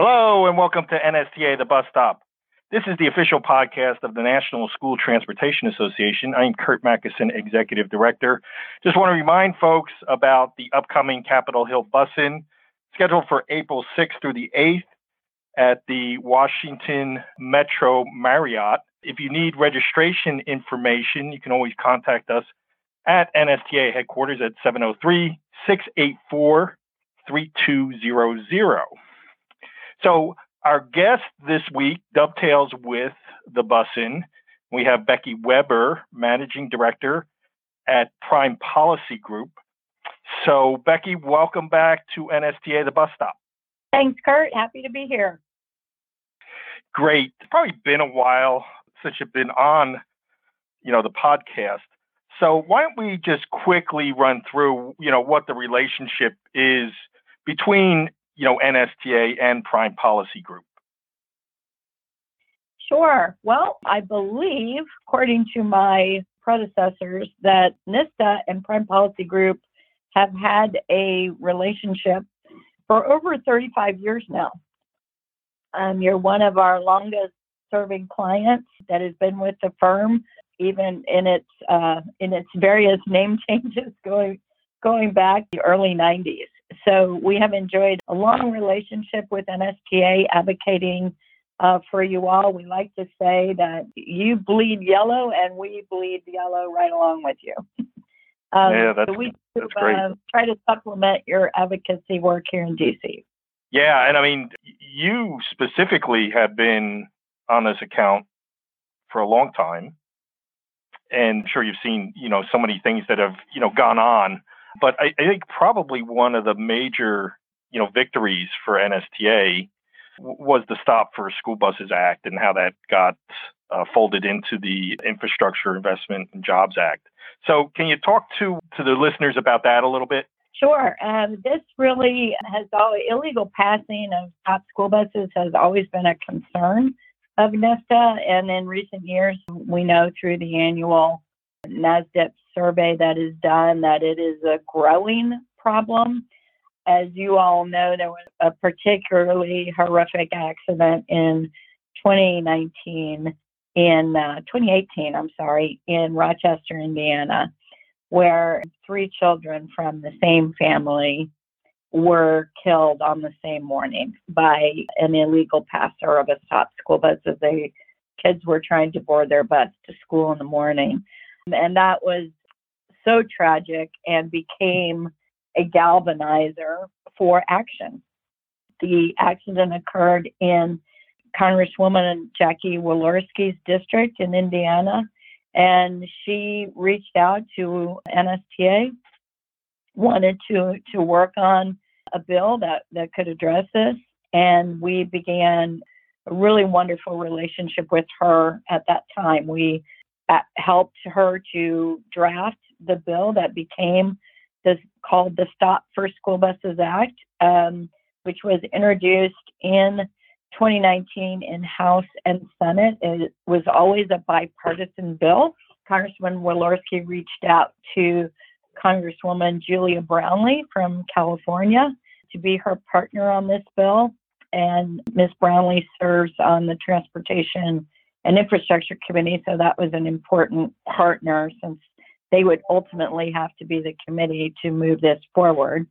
Hello, and welcome to NSTA, the bus stop. This is the official podcast of the National School Transportation Association. I'm Curt Macysyn, Executive Director. Just want to remind folks about the upcoming Capitol Hill bus-in, scheduled for April 6th through the 8th at the Washington Metro Marriott. If you need registration information, you can always contact us at NSTA headquarters at 703 684 3200. So our guest this week dovetails with the bus-in. We have Becky Weber, Managing Director at Prime Policy Group. So, Becky, welcome back to NSTA, the bus stop. Thanks, Curt. Happy to be here. Great. It's probably been a while since you've been on, you know, the podcast. So why don't we just quickly run through, you know, what the relationship is between you know, NSTA and Prime Policy Group? Sure. Well, I believe, according to my predecessors, that NISTA and Prime Policy Group have had a relationship for over 35 years now. Um, you're one of our longest serving clients that has been with the firm, even in its uh, in its various name changes going going back to the early 90s. So we have enjoyed a long relationship with NSTA advocating uh, for you all. We like to say that you bleed yellow and we bleed yellow right along with you. Um, yeah, that's, so we that's great. Uh, try to supplement your advocacy work here in DC. Yeah, and I mean, you specifically have been on this account for a long time, and I'm sure you've seen, you know, so many things that have, you know, gone on but I, I, think probably one of the major, you know, victories for NSTA was the Stop for School Buses Act and how that got uh, folded into the Infrastructure Investment and Jobs Act. So, can you talk to to the listeners about that a little bit? Sure. Um, this really has all illegal passing of stop school buses has always been a concern of NISTA, and in recent years, we know through the annual NASDPTS survey that is done that it is a growing problem. As you all know, there was a particularly horrific accident in 2019, in uh, 2018, I'm sorry, in Rochester, Indiana, where three children from the same family were killed on the same morning by an illegal passer of a stop school bus as they kids were trying to board their bus to school in the morning. And that was so tragic and became a galvanizer for action. The accident occurred in Congresswoman Jackie Walorski's district in Indiana, and she reached out to NSTA, wanted to, to work on a bill that, that could address this, and we began a really wonderful relationship with her at that time. We helped her to draft the bill that became this called the Stop for School Buses Act, um, which was introduced in 2019 in House and Senate. It was always a bipartisan bill. Congressman Walorski reached out to Congresswoman Julia Brownley from California to be her partner on this bill. And Ms. Brownley serves on the Transportation and Infrastructure Committee, so that was an important partner since they would ultimately have to be the committee to move this forward.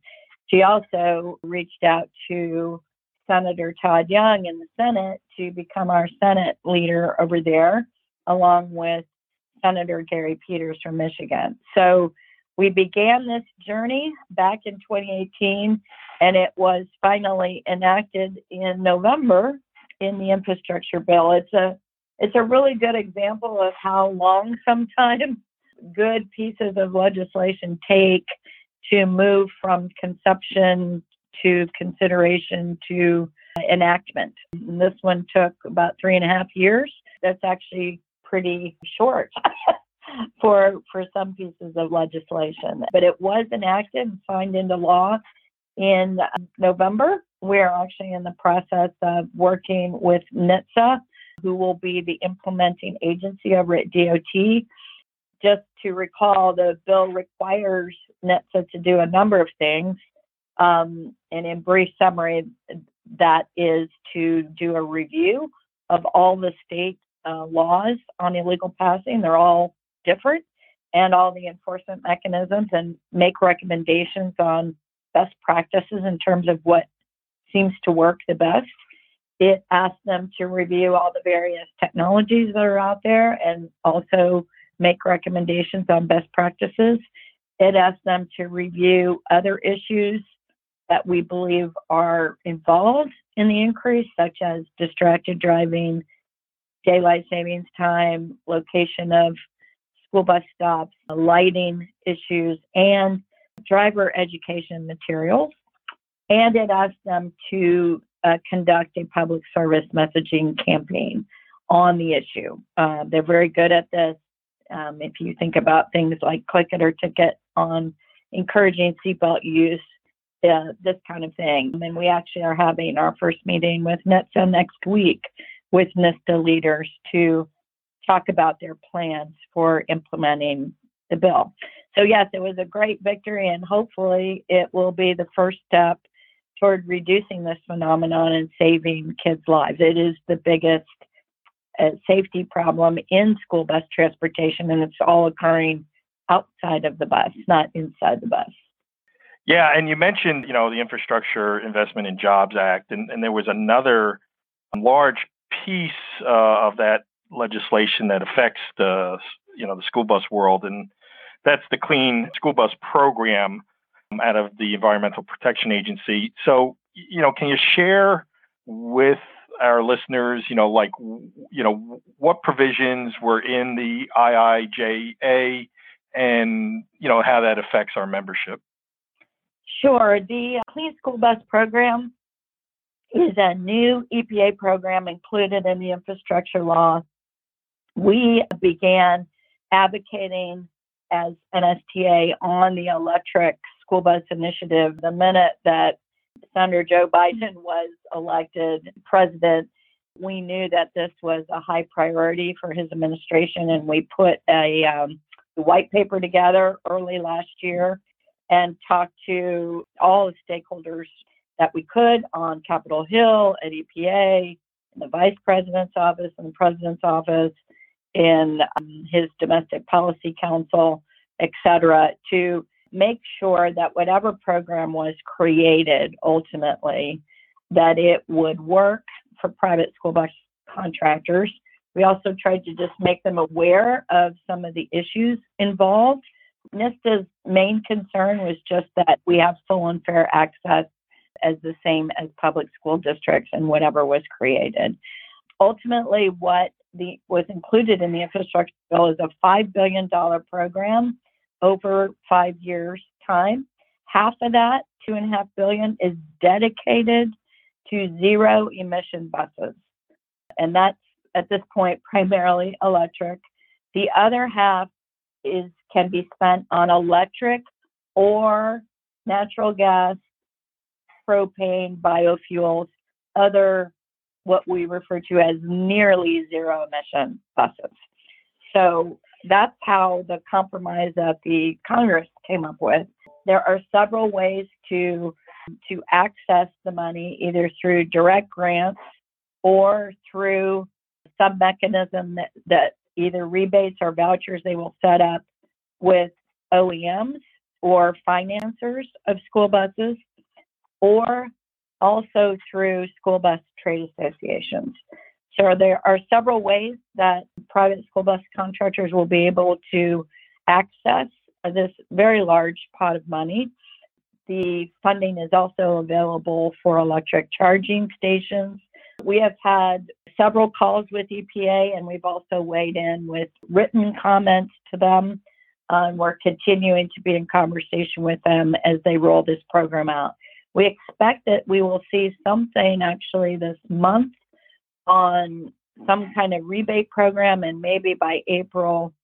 She also reached out to Senator Todd Young in the Senate to become our Senate leader over there, along with Senator Gary Peters from Michigan. So we began this journey back in 2018, and it was finally enacted in November in the infrastructure bill. It's a it's a really good example of how long sometimes good pieces of legislation take to move from conception to consideration to enactment. And this one took about three and a half years. That's actually pretty short for for some pieces of legislation. But it was enacted signed into law in November. We're actually in the process of working with NHTSA, who will be the implementing agency over at DOT, just to recall, the bill requires NHTSA to do a number of things. Um, and in brief summary, that is to do a review of all the state uh, laws on illegal passing. They're all different and all the enforcement mechanisms and make recommendations on best practices in terms of what seems to work the best. It asks them to review all the various technologies that are out there and also make recommendations on best practices. It asks them to review other issues that we believe are involved in the increase, such as distracted driving, daylight savings time, location of school bus stops, lighting issues, and driver education materials. And it asks them to uh, conduct a public service messaging campaign on the issue. Uh, they're very good at this. Um, if you think about things like click it or ticket on encouraging seatbelt use, uh, this kind of thing. And we actually are having our first meeting with NHTSA next week with NISTA leaders to talk about their plans for implementing the bill. So, yes, it was a great victory, and hopefully, it will be the first step toward reducing this phenomenon and saving kids' lives. It is the biggest uh, safety problem in school bus transportation, and it's all occurring outside of the bus, not inside the bus. Yeah, and you mentioned, you know, the Infrastructure Investment and Jobs Act, and, and there was another large piece uh, of that legislation that affects the, you know, the school bus world, and that's the Clean School Bus Program out of the Environmental Protection Agency. So, you know, can you share with our listeners, you know, like, you know, what provisions were in the IIJA and, you know, how that affects our membership? Sure. The Clean School Bus Program is a new EPA program included in the infrastructure law. We began advocating as NSTA on the electric school bus initiative the minute that Senator Joe Biden was elected president. We knew that this was a high priority for his administration, and we put a um, white paper together early last year and talked to all the stakeholders that we could on Capitol Hill, at EPA, in the Vice President's office, and the President's office, in um, his Domestic Policy Council, et cetera, to make sure that whatever program was created ultimately, that it would work for private school bus contractors. We also tried to just make them aware of some of the issues involved NISTA's main concern was just that we have full and fair access as the same as public school districts and whatever was created. Ultimately, what the, was included in the infrastructure bill is a $5 billion program over five years' time. Half of that, two and a half billion, is dedicated to zero emission buses. And that's at this point primarily electric. The other half is can be spent on electric or natural gas, propane, biofuels, other what we refer to as nearly zero emission buses. So that's how the compromise that the Congress came up with. There are several ways to to access the money either through direct grants or through some mechanism that, that either rebates or vouchers they will set up with OEMs or financiers of school buses, or also through school bus trade associations. So there are several ways that private school bus contractors will be able to access this very large pot of money. The funding is also available for electric charging stations. We have had several calls with EPA and we've also weighed in with written comments to them uh, And we're continuing to be in conversation with them as they roll this program out. We expect that we will see something actually this month on some kind of rebate program, and maybe by April,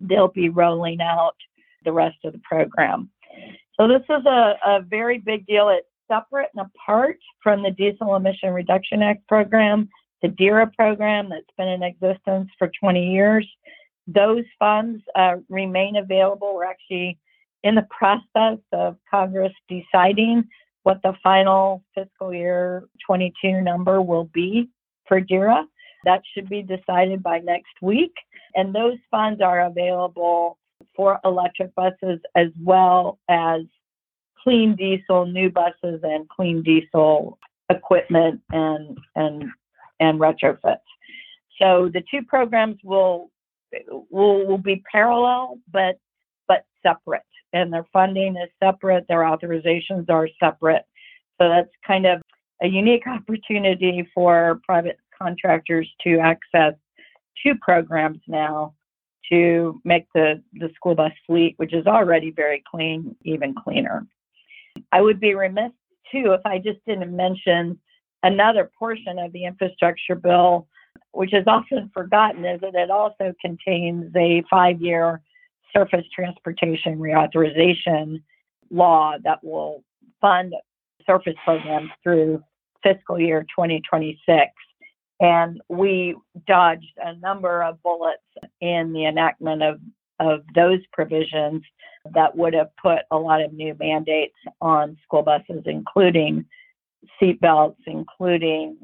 they'll be rolling out the rest of the program. So, this is a, a very big deal. It's separate and apart from the Diesel Emission Reduction Act program, the DERA program that's been in existence for 20 years those funds uh, remain available. We're actually in the process of Congress deciding what the final fiscal year 22 number will be for DERA. That should be decided by next week. And those funds are available for electric buses as well as clean diesel new buses and clean diesel equipment and and and retrofits. So the two programs will will will be parallel but but separate and their funding is separate, their authorizations are separate. So that's kind of a unique opportunity for private contractors to access two programs now to make the, the school bus fleet, which is already very clean, even cleaner. I would be remiss too if I just didn't mention another portion of the infrastructure bill, which is often forgotten, is that it also contains a five year surface transportation reauthorization law that will fund surface programs through fiscal year 2026. And we dodged a number of bullets in the enactment of, of those provisions that would have put a lot of new mandates on school buses, including seatbelts, including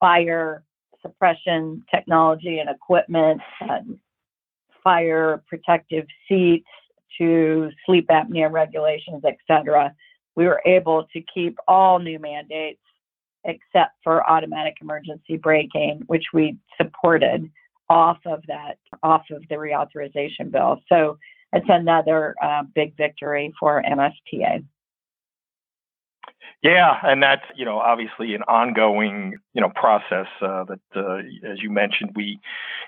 fire suppression technology and equipment, fire protective seats to sleep apnea regulations, etc. We were able to keep all new mandates except for automatic emergency braking, which we supported off of that, off of the reauthorization bill. So it's another uh, big victory for NSTA. Yeah, and that's you know obviously an ongoing you know process uh, that, uh, as you mentioned, we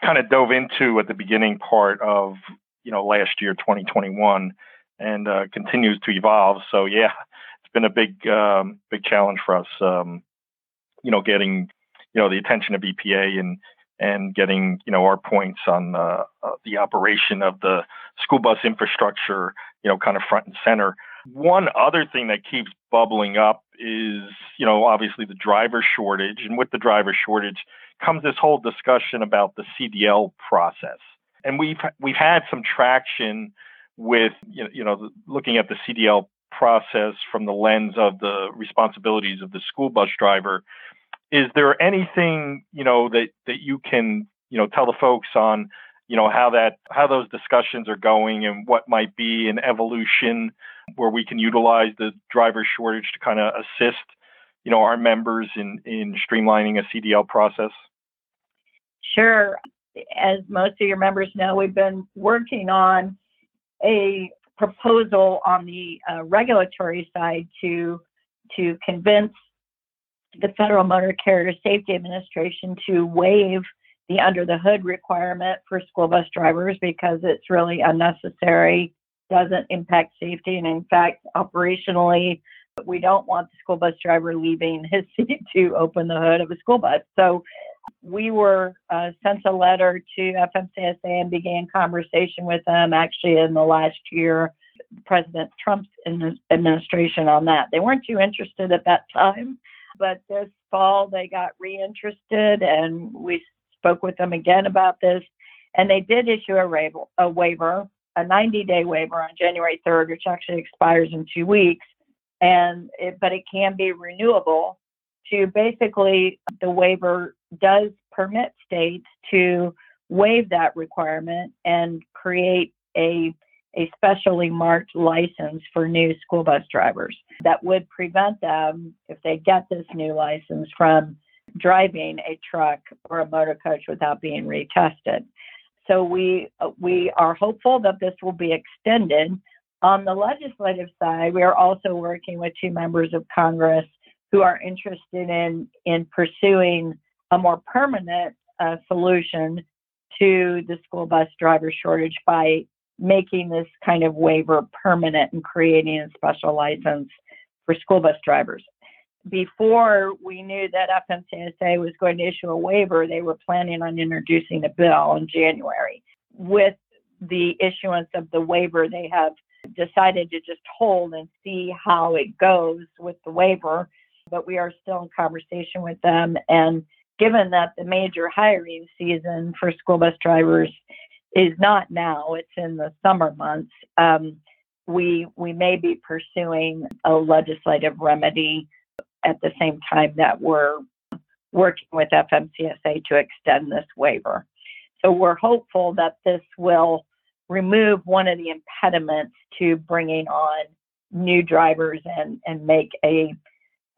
kind of dove into at the beginning part of you know last year, 2021, and uh, continues to evolve. So yeah, it's been a big um, big challenge for us. Um, you know, getting you know the attention of EPA and and getting you know our points on uh, uh, the operation of the school bus infrastructure, you know, kind of front and center. One other thing that keeps bubbling up is, you know, obviously the driver shortage, and with the driver shortage comes this whole discussion about the CDL process. And we've we've had some traction with you know looking at the CDL process from the lens of the responsibilities of the school bus driver. Is there anything you know that that you can you know tell the folks on you know how that how those discussions are going and what might be an evolution where we can utilize the driver shortage to kind of assist you know our members in in streamlining a CDL process? Sure. As most of your members know, we've been working on a proposal on the uh, regulatory side to to convince the Federal Motor Carrier Safety Administration to waive the under the hood requirement for school bus drivers because it's really unnecessary, doesn't impact safety, and in fact, operationally, we don't want the school bus driver leaving his seat to open the hood of a school bus. So we were uh, sent a letter to FMCSA and began conversation with them actually in the last year, President Trump's administration on that. They weren't too interested at that time, but this fall they got reinterested and we spoke with them again about this, and they did issue a, waiver, a waiver, a 90-day waiver on January 3rd, which actually expires in two weeks, and it, but it can be renewable. To basically, the waiver does permit states to waive that requirement and create a a specially marked license for new school bus drivers that would prevent them, if they get this new license, from driving a truck or a motor coach without being retested. So we we are hopeful that this will be extended. On the legislative side, we are also working with two members of Congress who are interested in in pursuing a more permanent uh, solution to the school bus driver shortage by making this kind of waiver permanent and creating a special license for school bus drivers before we knew that FMCSA was going to issue a waiver, they were planning on introducing a bill in January. With the issuance of the waiver, they have decided to just hold and see how it goes with the waiver. But we are still in conversation with them. And given that the major hiring season for school bus drivers is not now, it's in the summer months, um, we we may be pursuing a legislative remedy at the same time that we're working with FMCSA to extend this waiver. So we're hopeful that this will remove one of the impediments to bringing on new drivers and and make a,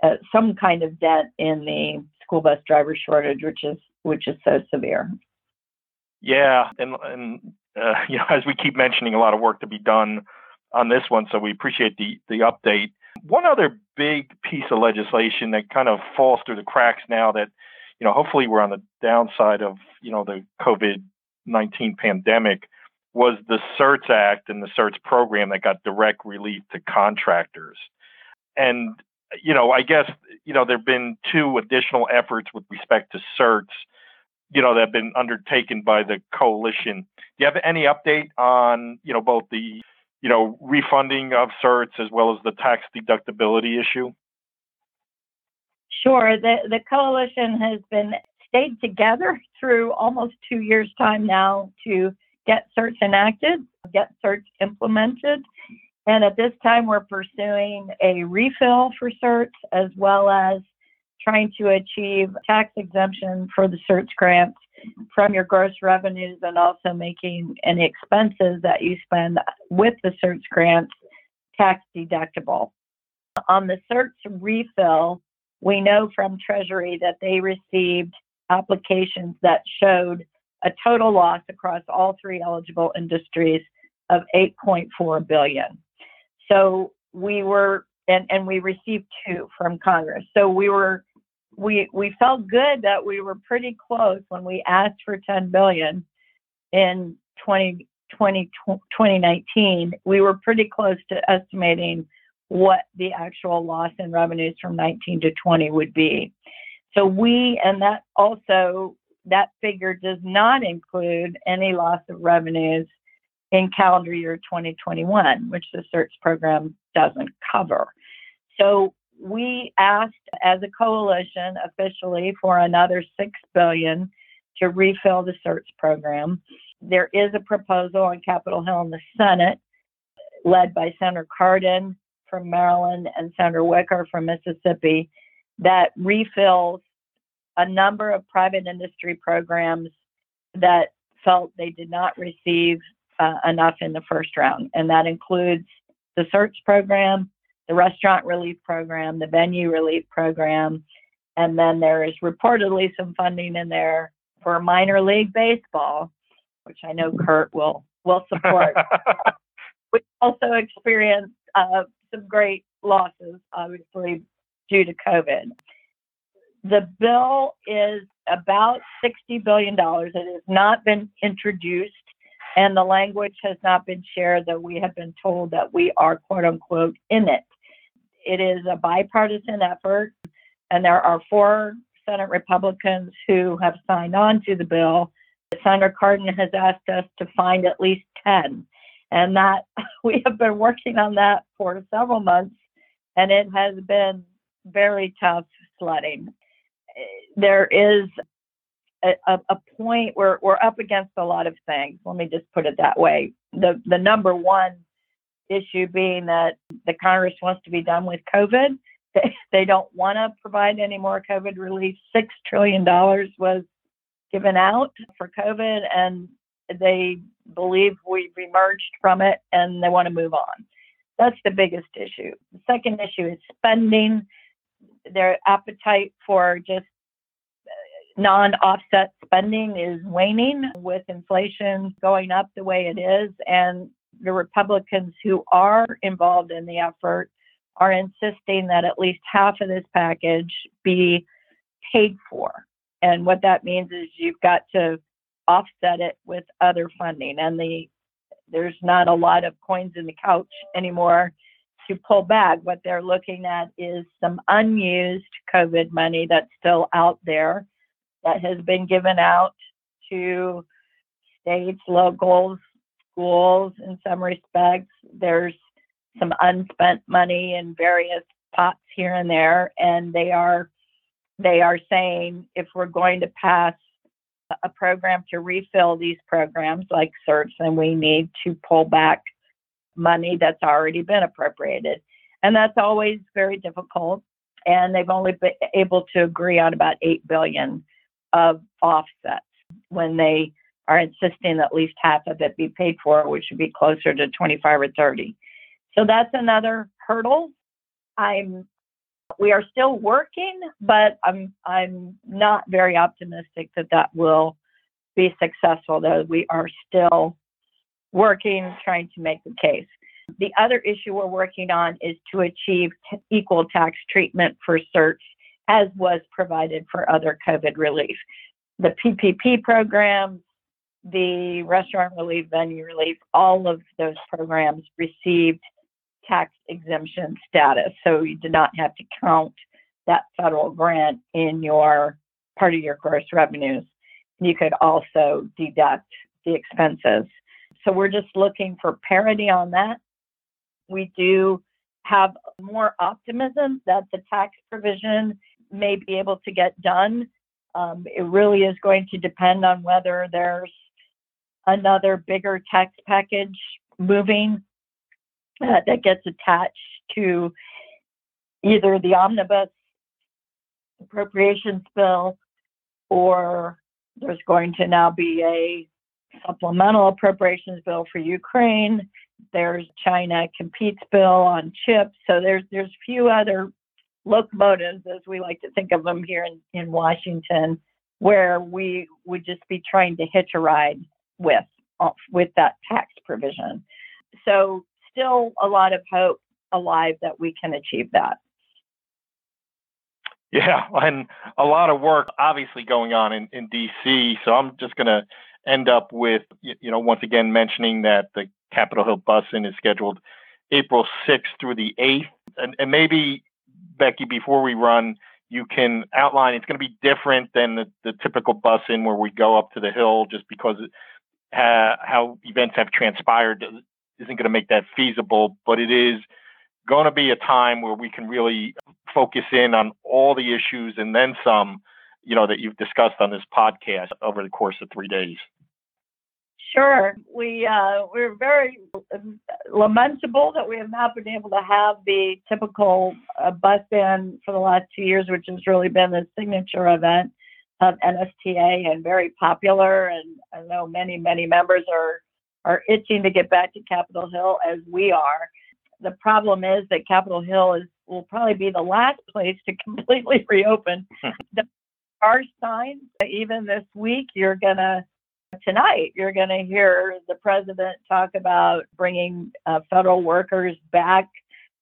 a some kind of dent in the school bus driver shortage, which is which is so severe. Yeah, and and uh, you know, as we keep mentioning, a lot of work to be done on this one, so we appreciate the the update. One other big piece of legislation that kind of falls through the cracks now that you know, hopefully we're on the downside of you know the COVID nineteen pandemic was the CERTS Act and the CERTS program that got direct relief to contractors. And, you know, I guess, you know, there have been two additional efforts with respect to CERTS, you know, that have been undertaken by the coalition. Do you have any update on, you know, both the, you know, refunding of CERTS as well as the tax deductibility issue? Sure. The, the coalition has been stayed together through almost two years' time now to get CERTS enacted, get CERTS implemented. And at this time, we're pursuing a refill for CERTS as well as trying to achieve tax exemption for the CERTS grants from your gross revenues and also making any expenses that you spend with the CERTS grants tax deductible. On the CERTS refill, we know from Treasury that they received applications that showed a total loss across all three eligible industries of 8.4 billion. So we were and, and we received two from Congress. So we were we we felt good that we were pretty close when we asked for 10 billion in 20, 20, 2019. We were pretty close to estimating what the actual loss in revenues from 19 to 20 would be. So we and that also that figure does not include any loss of revenues in calendar year 2021, which the CERTS program doesn't cover. So we asked as a coalition officially for another 6 billion to refill the CERTS program. There is a proposal on Capitol Hill in the Senate led by Senator Cardin from Maryland and Senator Wicker from Mississippi that refills a number of private industry programs that felt they did not receive uh, enough in the first round. And that includes the CERTS program, the restaurant relief program, the venue relief program, and then there is reportedly some funding in there for minor league baseball, which I know Curt will will support. we also experienced uh, some great losses, obviously due to COVID. The bill is about $60 billion. It has not been introduced, and the language has not been shared, though we have been told that we are, quote unquote, in it. It is a bipartisan effort, and there are four Senate Republicans who have signed on to the bill. Senator Cardin has asked us to find at least 10, and that we have been working on that for several months, and it has been very tough sledding there is a, a, point where we're up against a lot of things. Let me just put it that way. The the number one issue being that the Congress wants to be done with COVID. They, they don't want to provide any more COVID relief. Six trillion dollars was given out for COVID, and they believe we've emerged from it, and they want to move on. That's the biggest issue. The second issue is spending their appetite for just non offset spending is waning with inflation going up the way it is. And the Republicans who are involved in the effort are insisting that at least half of this package be paid for. And what that means is you've got to offset it with other funding. And the there's not a lot of coins in the couch anymore to pull back. What they're looking at is some unused COVID money that's still out there that has been given out to states, locals, schools in some respects. There's some unspent money in various pots here and there, and they are they are saying if we're going to pass a program to refill these programs like CERTS, then we need to pull back money that's already been appropriated. And that's always very difficult. And they've only been able to agree on about 8 billion of offsets when they are insisting at least half of it be paid for, which would be closer to 25 or 30. So that's another hurdle. I'm we are still working, but I'm I'm not very optimistic that that will be successful. Though we are still working, trying to make the case. The other issue we're working on is to achieve t- equal tax treatment for certs as was provided for other COVID relief. The PPP programs, the restaurant relief, venue relief, all of those programs received tax exemption status. So you did not have to count that federal grant in your part of your gross revenues. You could also deduct the expenses. So we're just looking for parity on that. We do have more optimism that the tax provision may be able to get done. Um, it really is going to depend on whether there's another bigger tax package moving uh, that gets attached to either the omnibus appropriations bill or there's going to now be a supplemental appropriations bill for Ukraine. There's China competes bill on chips. So there's there's few other locomotives, as we like to think of them here in, in Washington, where we would just be trying to hitch a ride with uh, with that tax provision. So still a lot of hope alive that we can achieve that. Yeah, and a lot of work obviously going on in, in DC. So I'm just going to end up with, you know, once again mentioning that the Capitol Hill bus-in is scheduled April 6th through the 8th. And, and maybe, Becky, before we run, you can outline it's going to be different than the, the typical bus-in where we go up to the Hill just because how events have transpired isn't going to make that feasible, but it is going to be a time where we can really focus in on all the issues and then some, you know, that you've discussed on this podcast over the course of three days. Sure. We uh, we're very lamentable that we have not been able to have the typical uh, bus in for the last two years, which has really been the signature event of NSTA and very popular. And I know many many members are are itching to get back to Capitol Hill as we are. The problem is that Capitol Hill is will probably be the last place to completely reopen. there are signs even this week you're gonna tonight you're gonna hear the president talk about bringing uh, federal workers back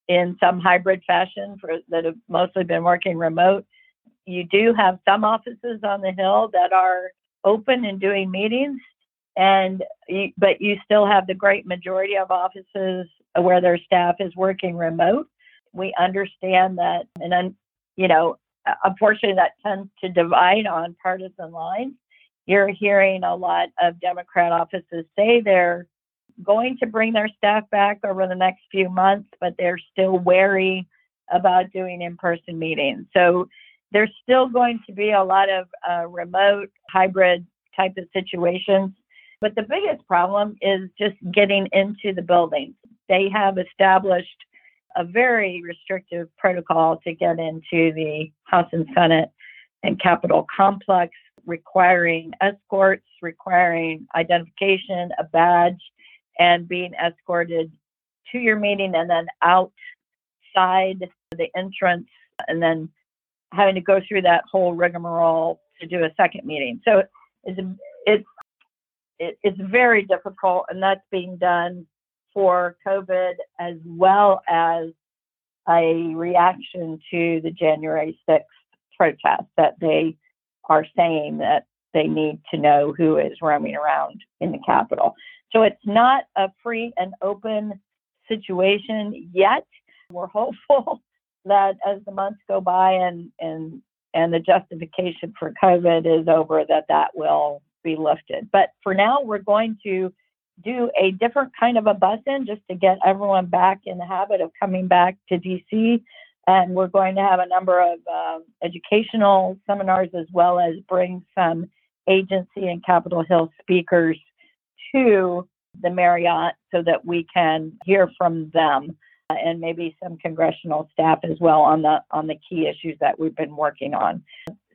in some hybrid fashion for that have mostly been working remote. You do have some offices on the hill that are open and doing meetings and but you still have the great majority of offices where their staff is working remote. We understand that, and you know, unfortunately, that tends to divide on partisan lines. You're hearing a lot of Democrat offices say they're going to bring their staff back over the next few months, but they're still wary about doing in-person meetings. So there's still going to be a lot of uh, remote hybrid type of situations but the biggest problem is just getting into the buildings. They have established a very restrictive protocol to get into the House and Senate and Capitol complex, requiring escorts, requiring identification, a badge, and being escorted to your meeting and then outside the entrance and then having to go through that whole rigmarole to do a second meeting. So it's, it's it's very difficult, and that's being done for COVID as well as a reaction to the January 6th protest that they are saying that they need to know who is roaming around in the Capitol. So it's not a free and open situation yet. We're hopeful that as the months go by and and and the justification for COVID is over, that that will be lifted. But for now, we're going to do a different kind of a bus in just to get everyone back in the habit of coming back to DC. And we're going to have a number of uh, educational seminars as well as bring some agency and Capitol Hill speakers to the Marriott so that we can hear from them uh, and maybe some congressional staff as well on the on the key issues that we've been working on.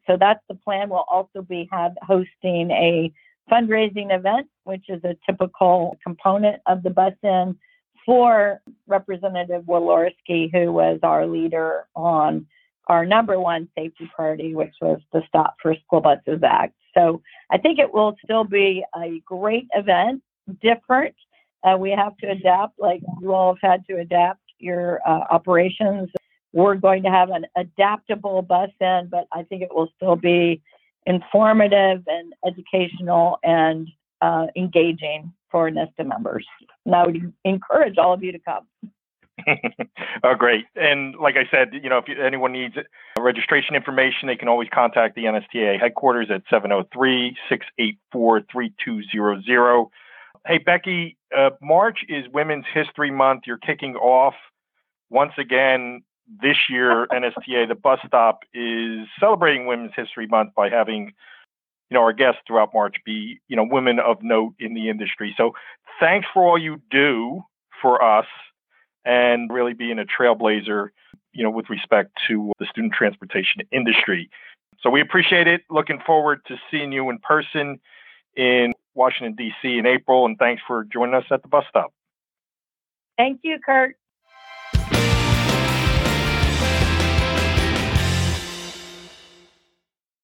So that's the plan. We'll also be have, hosting a fundraising event, which is a typical component of the bus in for Representative Walorski, who was our leader on our number one safety priority, which was the Stop for School Buses Act. So I think it will still be a great event, different. Uh, we have to adapt, like you all have had to adapt your uh, operations. We're going to have an adaptable bus in, but I think it will still be informative and educational and uh, engaging for NISTA members. And I would encourage all of you to come. oh, great. And like I said, you know, if anyone needs registration information, they can always contact the NSTA headquarters at 703 684 3200. Hey, Becky, uh, March is Women's History Month. You're kicking off once again this year. NSTA, the bus stop, is celebrating Women's History Month by having you know, our guests throughout March be, you know, women of note in the industry. So thanks for all you do for us and really being a trailblazer, you know, with respect to the student transportation industry. So we appreciate it. Looking forward to seeing you in person in Washington, D.C. in April. And thanks for joining us at the bus stop. Thank you, Curt.